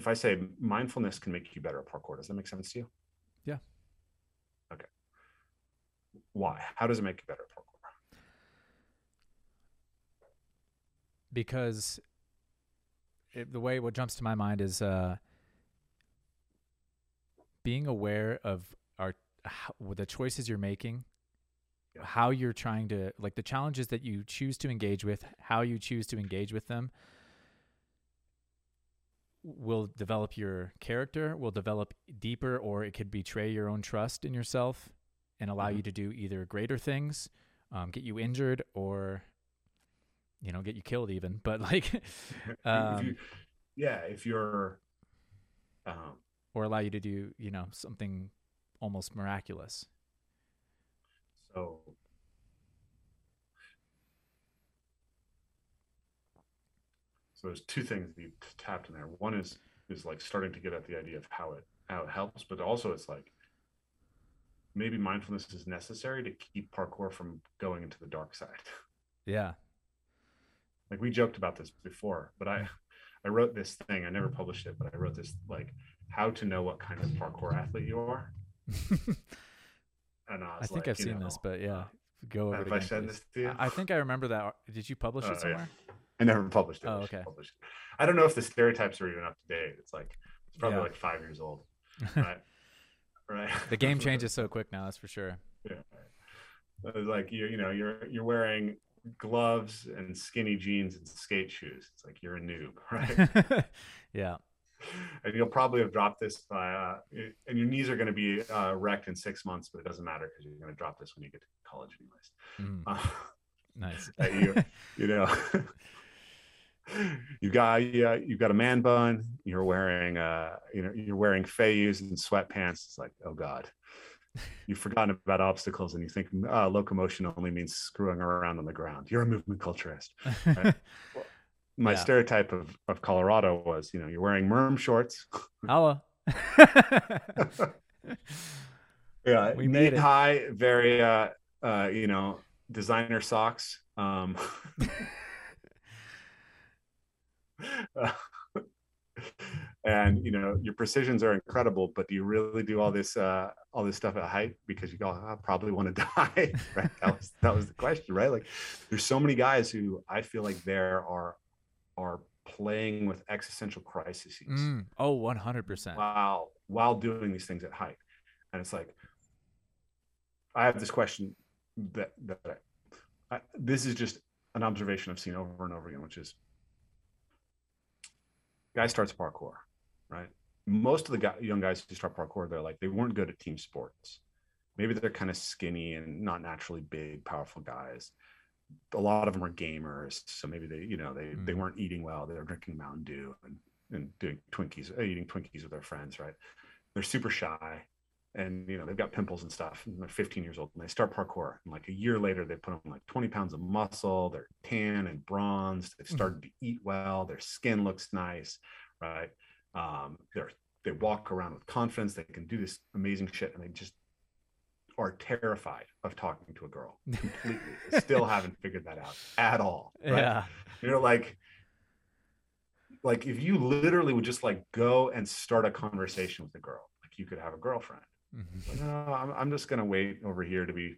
if I say mindfulness can make you better at parkour, does that make sense to you? Yeah. Okay. Why? How does it make you better at parkour? Because it, the way what jumps to my mind is uh, being aware of our how, the choices you're making, Yeah. how you're trying to like the challenges that you choose to engage with, how you choose to engage with them will develop your character, will develop deeper, or it could betray your own trust in yourself and allow Mhm. you to do either greater things, um, get you injured, or you know, get you killed even. But like, If um, you- yeah, if you're um, or allow you to do you know something almost miraculous. so so there's two things that you t- tapped in there. One is is like starting to get at the idea of how it how it helps, but also it's like maybe mindfulness is necessary to keep parkour from going into the dark side. Yeah. like we joked about this before but i i wrote this thing i never published it but i wrote this like how to know what kind of parkour athlete you are and i, I think like, I've seen know, this, but yeah, uh, go over have it i again, said please. this to you I I think I remember that. Did you publish Oh, it yeah. I never published it Oh, I okay. publish it. i don't know if the stereotypes are even up to date it's like it's probably Yeah. like five years old right right the game changes so quick now. That's for sure. yeah It was like you you know you're you're wearing gloves and skinny jeans and skate shoes it's like you're a noob right yeah. and you'll probably have dropped this by, uh, and your knees are going to be uh, wrecked in six months, but it doesn't matter because you're going to drop this when you get to college, anyways. Mm, Uh, nice. you, you know, you got yeah, you got a man bun. You're wearing, uh, you know, you're wearing Feiyues and sweatpants. It's like, oh god, you've forgotten about obstacles, and you think uh, locomotion only means screwing around on the ground. You're a movement culturist. right. My Yeah. stereotype of, of Colorado was, you know, you're wearing merm shorts. Holla. yeah We made high very uh uh you know designer socks um and you know your precisions are incredible but do you really do all this uh all this stuff at height? Because you go i probably want to die right? That was that was the question right? Like there's so many guys who i feel like there are are playing with existential crises. Mm, oh, 100%. while while doing these things at height. And it's like i have this question that that I, I, this is just an observation i've seen over and over again which is guy starts parkour right? Most of the guy, young guys who start parkour they're like they weren't good at team sports. Maybe they're kind of skinny and not naturally big powerful guys. A lot of them are gamers so maybe they you know they they Mm. weren't eating well. They were drinking mountain dew and and doing twinkies eating twinkies with their friends right? They're super shy and you know they've got pimples and stuff and they're 15 years old and they start parkour and like a year later they put on like 20 pounds of muscle they're tan and bronzed they've started to eat well their skin looks nice right um they're they walk around with confidence they can do this amazing shit and they just are terrified of talking to a girl completely still haven't figured that out at all right? Yeah. you know like like if you literally would just like go and start a conversation with a girl like you could have a girlfriend No, I'm, I'm just gonna wait over here to be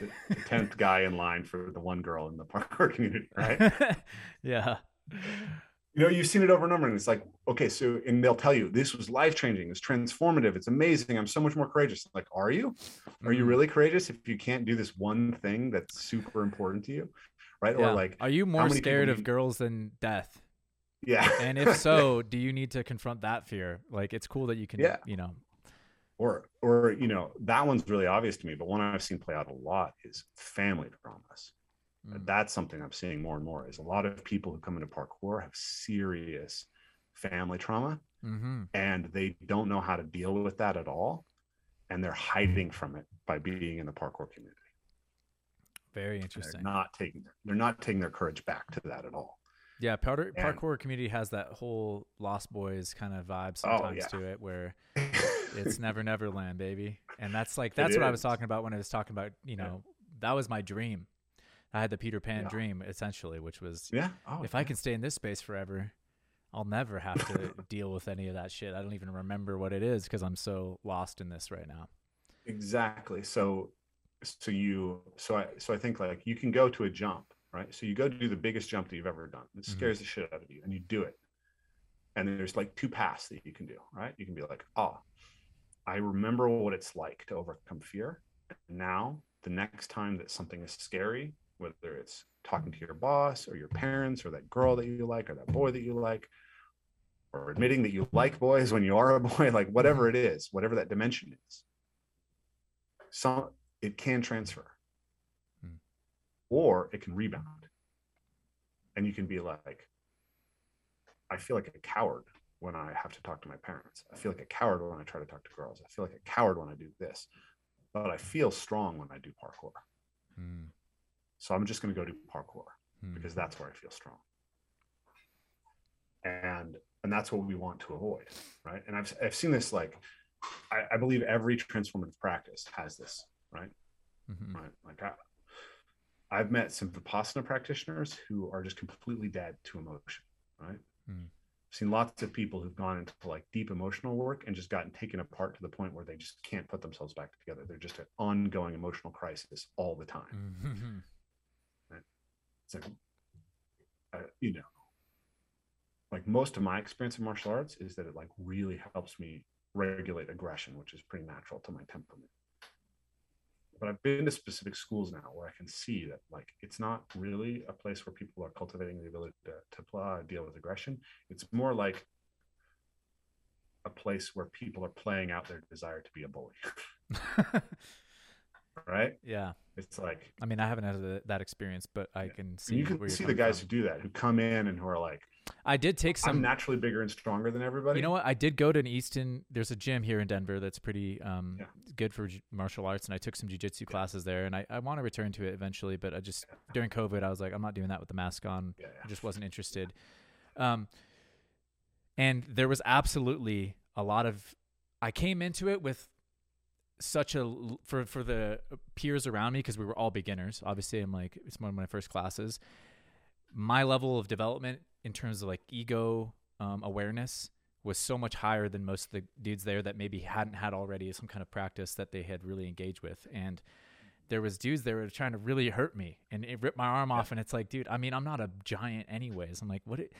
the tenth guy in line for the one girl in the parkour community, right? yeah. You know, you've seen it over and over, and it's like, okay, so and they'll tell you this was life changing, it's transformative, it's amazing. I'm so much more courageous. Like, are you? Are you Mhm. really courageous if you can't do this one thing that's super important to you, right? Yeah. Or like, Are you more scared of you- girls than death? yeah, And if so, do you need to confront that fear? Like, it's cool that you can, Yeah. you know, or or you know, that one's really obvious to me, but one I've seen play out a lot is family dramas. mm, that's something I'm seeing more and more is a lot of people who come into parkour have serious family trauma mhm. and they don't know how to deal with that at all and they're hiding from it by being in the parkour community very they're interesting. not taking they're not taking their courage back to that at all Yeah, powder, And- parkour community has that whole Lost Boys kind of vibe Oh, sometimes yeah. to it, where it's never never land, baby. And that's like that's what I was talking about when I was talking about you Yeah. know that was my dream. I had the Peter Pan Yeah. dream essentially, which was yeah oh, if I can stay in this space forever, I'll never have to deal with any of that shit. I don't even remember what it is because I'm so lost in this right now. Exactly. So so you so I so I think like you can go to a jump, right? So you go to do the biggest jump that you've ever done. It Mhm. scares the shit out of you and you do it. And there's like two paths that you can do, right? You can be like, oh, I remember what it's like to overcome fear. And now the next time that something is scary, whether it's talking to your boss or your parents or that girl that you like or that boy that you like, or admitting that you like boys when you are a boy, like whatever it is, whatever that dimension is, some it can transfer. Hmm. Or it can rebound. And you can be like, I feel like a coward when I have to talk to my parents. I feel like a coward when I try to talk to girls. I feel like a coward when I do this. But I feel strong when I do parkour. Mm, So I'm just going to go do parkour mm, because that's where I feel strong. And and that's what we want to avoid, right? And I've I've seen this like I, I believe every transformative practice has this, right? Mm-hmm. Right. Like I, I've met some Vipassana practitioners who are just completely dead to emotion, right? Hmm. I've seen lots of people who've gone into like deep emotional work and just gotten taken apart to the point where they just can't put themselves back together. They're just an ongoing emotional crisis all the time. Mhm. It's like, uh, you know, like most of my experience in martial arts is that it like really helps me regulate aggression, which is pretty natural to my temperament. But I've been to specific schools now where I can see that like it's not really a place where people are cultivating the ability to, to uh, deal with aggression. It's more like a place where people are playing out their desire to be a bully, right? yeah. It's like I mean, I haven't had that experience, but I Yeah. can see. you can see the guys from. who do that, who come in and who are like, I did take some. I'm naturally bigger and stronger than everybody. You know what? I did go to an Easton. There's a gym here in Denver that's pretty um, Yeah. good for j- martial arts, and I took some jujitsu classes there, and I, I want to return to it eventually. But I just during COVID, I was like, I'm not doing that with the mask on. Yeah, I just wasn't interested. Um, and there was absolutely a lot of. I came into it with such a for for the peers around me because we were all beginners. Obviously, I'm like it's one of my first classes. My level of development in terms of like ego um, awareness was so much higher than most of the dudes there that maybe hadn't had already some kind of practice that they had really engaged with. And there was dudes that were trying to really hurt me and it ripped my arm off. And it's like dude i mean i'm not a giant anyways. I'm like what it,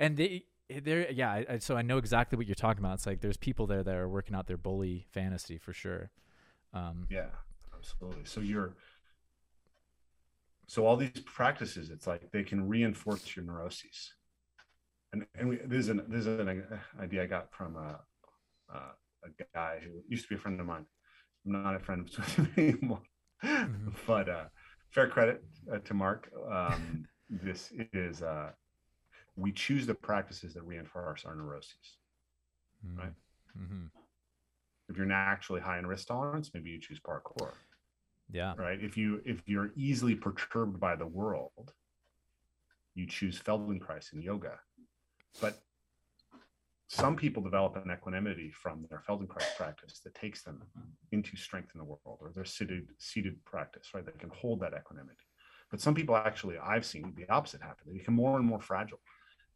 and they there yeah I- so i know exactly what you're talking about. It's like there's people there that are working out their bully fantasy for sure. Um Yeah, absolutely. So you're so all these practices, it's like they can reinforce your neuroses. And and we, this is an this is an idea I got from a a, a guy who used to be a friend of mine. I'm not a friend with him anymore, Mhm. but uh, fair credit uh, to Mark. Um, this is uh, we choose the practices that reinforce our neuroses. Right. Mm-hmm. If you're naturally high in risk tolerance, maybe you choose parkour. yeah right if you if you're easily perturbed by the world you choose feldenkrais and yoga but some people develop an equanimity from their feldenkrais practice that takes them into strength in the world or their seated seated practice right? They can hold that equanimity. But some people actually i've seen the opposite happen. They become more and more fragile.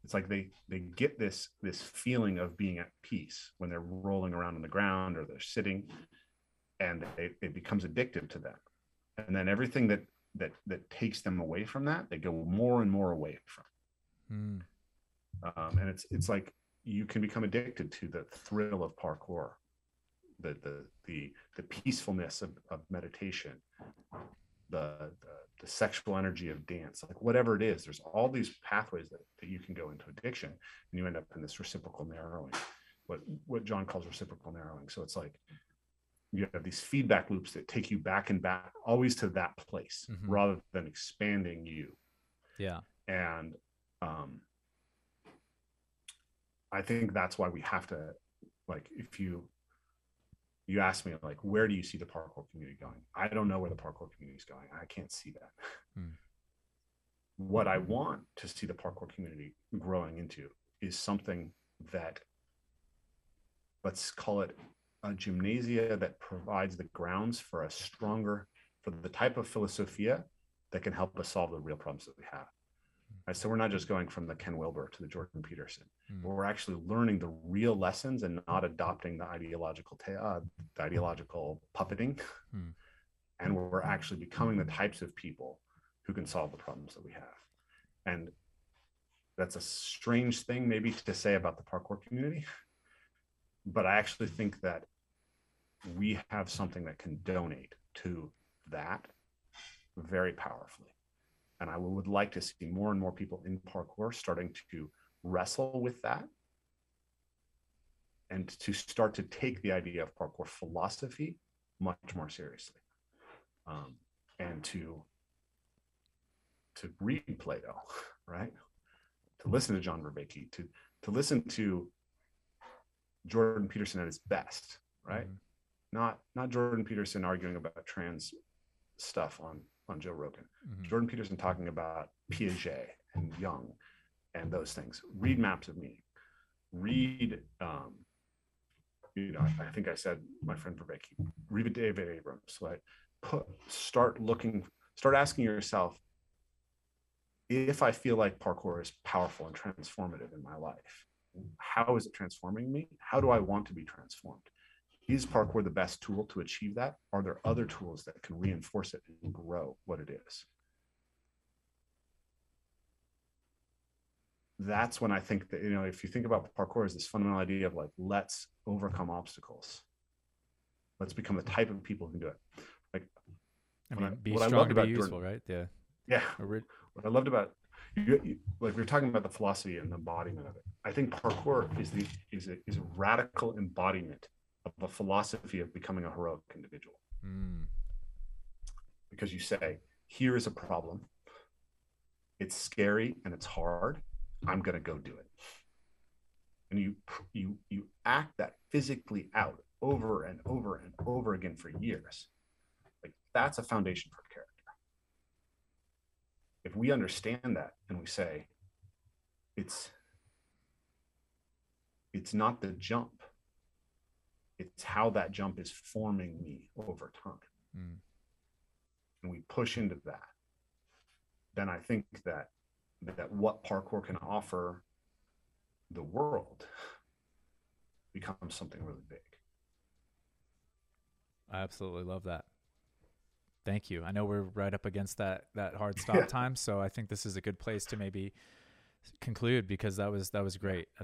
It's like they they get this this feeling of being at peace when they're rolling around on the ground or they're sitting and it, it becomes addictive to them. And then everything that that that takes them away from that they go more and more away from. Mm. Um, and it's it's like you can become addicted to the thrill of parkour the the the, the peacefulness of, of meditation the, the the sexual energy of dance like whatever it is there's all these pathways that, that you can go into addiction and you end up in this reciprocal narrowing what what john calls reciprocal narrowing. So it's like you have these feedback loops that take you back and back always to that place Mhm. rather than expanding you. Yeah. And um i think that's why we have to like if you you ask me like where do you see the parkour community going? I don't know where the parkour community is going. I can't see that. Hmm. what i want to see the parkour community growing into is something that let's call it a gymnasia that provides the grounds for a stronger for the type of philosophia that can help us solve the real problems that we have Right? So we're not just going from the Ken Wilber to the Jordan Peterson. Mm. We're actually learning the real lessons and not adopting the ideological ta- uh, the ideological puppeting. Hmm. And we're actually becoming the types of people who can solve the problems that we have. And that's a strange thing maybe to say about the parkour community, but I actually think that we have something that can donate to that very powerfully. And I would like to see more and more people in parkour starting to wrestle with that and to start to take the idea of parkour philosophy much more seriously. Um, and to to read Plato, right? To listen to John Vervaeke, to to listen to Jordan Peterson at his best, right? Mhm. Not not Jordan Peterson arguing about trans stuff on on Joe Rogan. Mhm. Jordan Peterson talking about Piaget and Jung and those things. Read maps of meaning. Read, um, you know, I think I said my friend Vervaeke. Read David Abrams. Like, put start looking, start asking yourself if I feel like parkour is powerful and transformative in my life. How is it transforming me? How do I want to be transformed? Is parkour the best tool to achieve that? Are there other mm-hmm. tools that can reinforce it and grow what it is? That's when I think that, you know, if you think about parkour as this fundamental idea of like, let's overcome obstacles. Let's become the type of people who can do it. Like, I What mean, I- be what I strong loved to be about useful, Jordan- right? Yeah. Yeah. What I loved about you, you like we are talking about the philosophy and the embodiment of it. I think parkour is the is a, is a radical embodiment of a philosophy of becoming a heroic individual. Mm. because you say, here is a problem. It's scary and it's hard. I'm going to go do it. And you you you act that physically out over and over and over again for years. Like that's a foundation for character. If we understand that and we say it's it's not the jump. It's how that jump is forming me over time Mm. and we push into that, then I think that that what parkour can offer the world becomes something really big. I absolutely love that. Thank you. I know we're right up against that that hard stop Yeah. time, so I think this is a good place to maybe conclude because that was that was great.